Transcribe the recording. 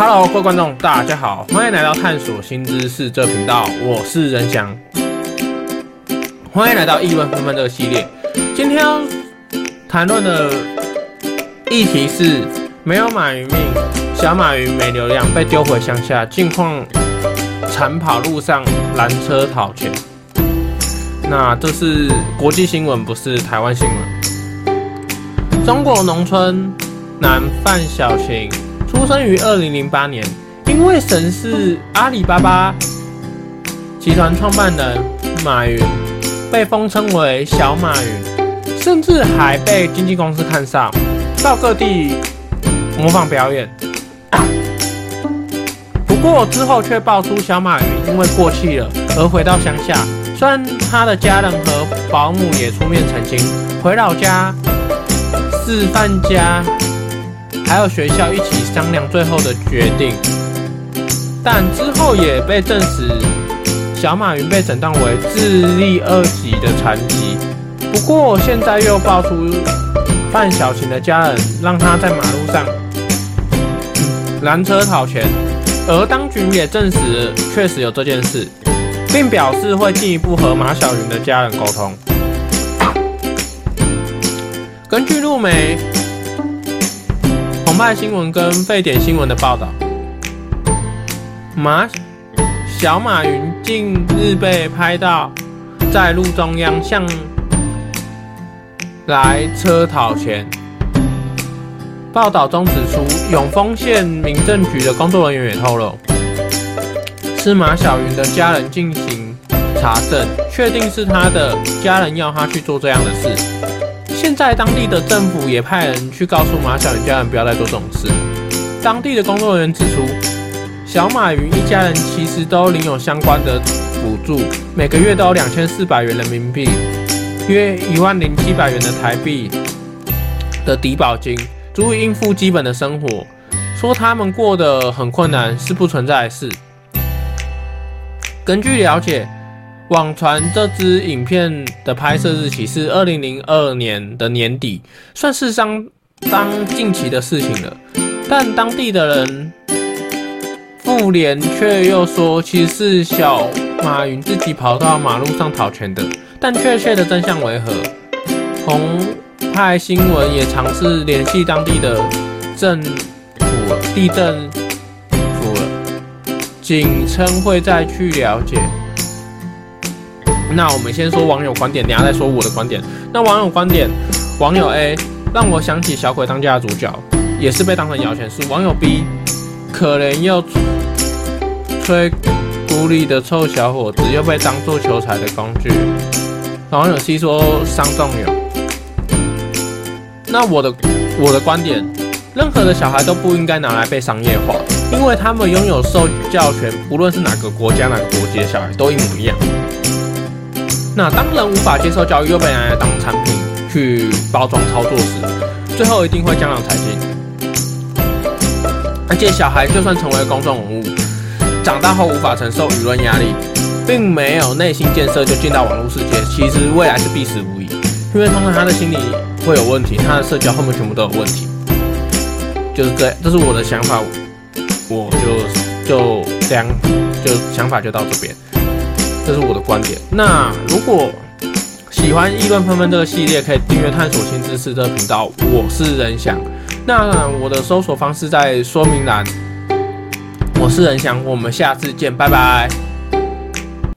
Hello，各位观众，大家好，欢迎来到探索新知识这频道，我是仁翔。欢迎来到议论纷纷这个系列。今天要谈论的议题是：没有马云命，小马云没流量，被丢回乡下，近况惨跑路上拦车讨钱。那这是国际新闻，不是台湾新闻。中国农村男范小勤出生于二零零八年，因为神是阿里巴巴集团创办人马云，被封称为小马云，甚至还被经纪公司看上，到各地模仿表演。不过之后却爆出小马云因为过气了而回到乡下。虽然他的家人和保姆也出面澄清，回老家是范家还有学校一起商量最后的决定，但之后也被证实，小马云被诊断为智力二级的残疾。不过现在又爆出范小琴的家人让他在马路上拦车讨钱，而当局也证实确实有这件事。并表示会进一步和马小云的家人沟通。根据路媒、澎湃新闻跟沸点新闻的报道，马小马云近日被拍到在路中央向来车讨钱。报道中指出，永丰县民政局的工作人员也透露。是马小云的家人进行查证，确定是他的家人要他去做这样的事。在当地的政府也派人去告诉马小云家人不要再做这种事。当地的工作人员指出，小马云一家人其实都领有相关的补助，每个月都有两千四百元人民币，约一万零七百元的台币的低保金，足以应付基本的生活。说他们过得很困难是不存在的事。根据了解，网传这支影片的拍摄日期是二零零二年的年底，算是相当近期的事情了。但当地的人妇联却又说，其实是小马云自己跑到马路上讨钱的。但确切的真相为何？澎湃新闻也尝试联系当地的政府地政。仅称会再去了解。那我们先说网友观点，等下再说我的观点。那网友观点，网友 A 让我想起《小鬼当家》的主角，也是被当成摇钱树。网友 B 可怜又吹孤立的臭小伙子，又被当作求财的工具。网友 C 说伤仲永。那我的我的观点，任何的小孩都不应该拿来被商业化。因为他们拥有受教权，不论是哪个国家、哪个国籍的小孩都一模一样。那当人无法接受教育，又被拿来当产品去包装操作时，最后一定会江郎才尽。而且小孩就算成为公众人物，长大后无法承受舆论压力，并没有内心建设就进到网络世界，其实未来是必死无疑。因为通常他的心理会有问题，他的社交后面全部都有问题。就是这，这是我的想法。我就就这样，就想法就到这边，这是我的观点。那如果喜欢议论纷纷这个系列，可以订阅探索新知识这个频道。我是仁翔，那我的搜索方式在说明栏。我是仁翔，我们下次见，拜拜。